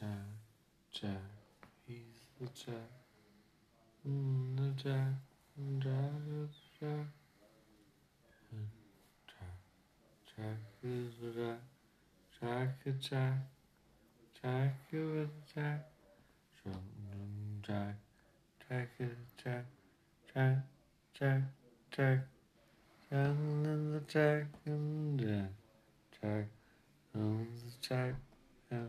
Jack, Jack, he's the Jack. Mm, the Jack, Jack is Jack. And Jack, Jack is the Jack. Jack is Jack. Jack is Jack. Jack. Jack is Jack. Jack, Jack, Jack. Jack and the Jack and Jack. Jack owns the Jack. Oh,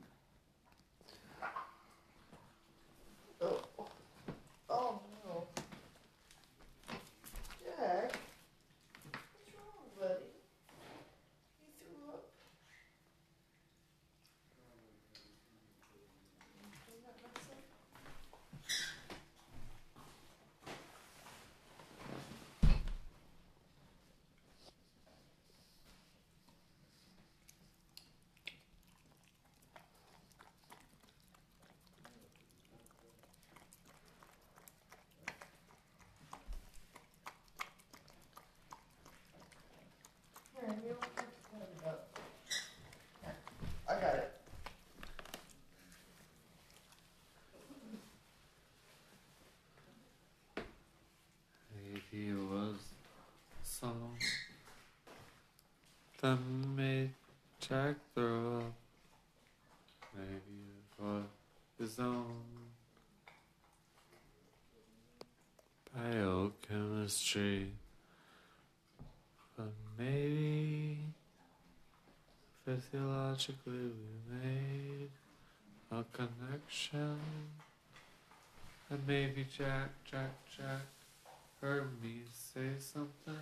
That made Jack throw up. Maybe it was his own biochemistry. But maybe physiologically we made a connection. And maybe Jack, Jack, Jack heard me say something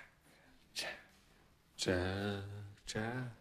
Jack. cha.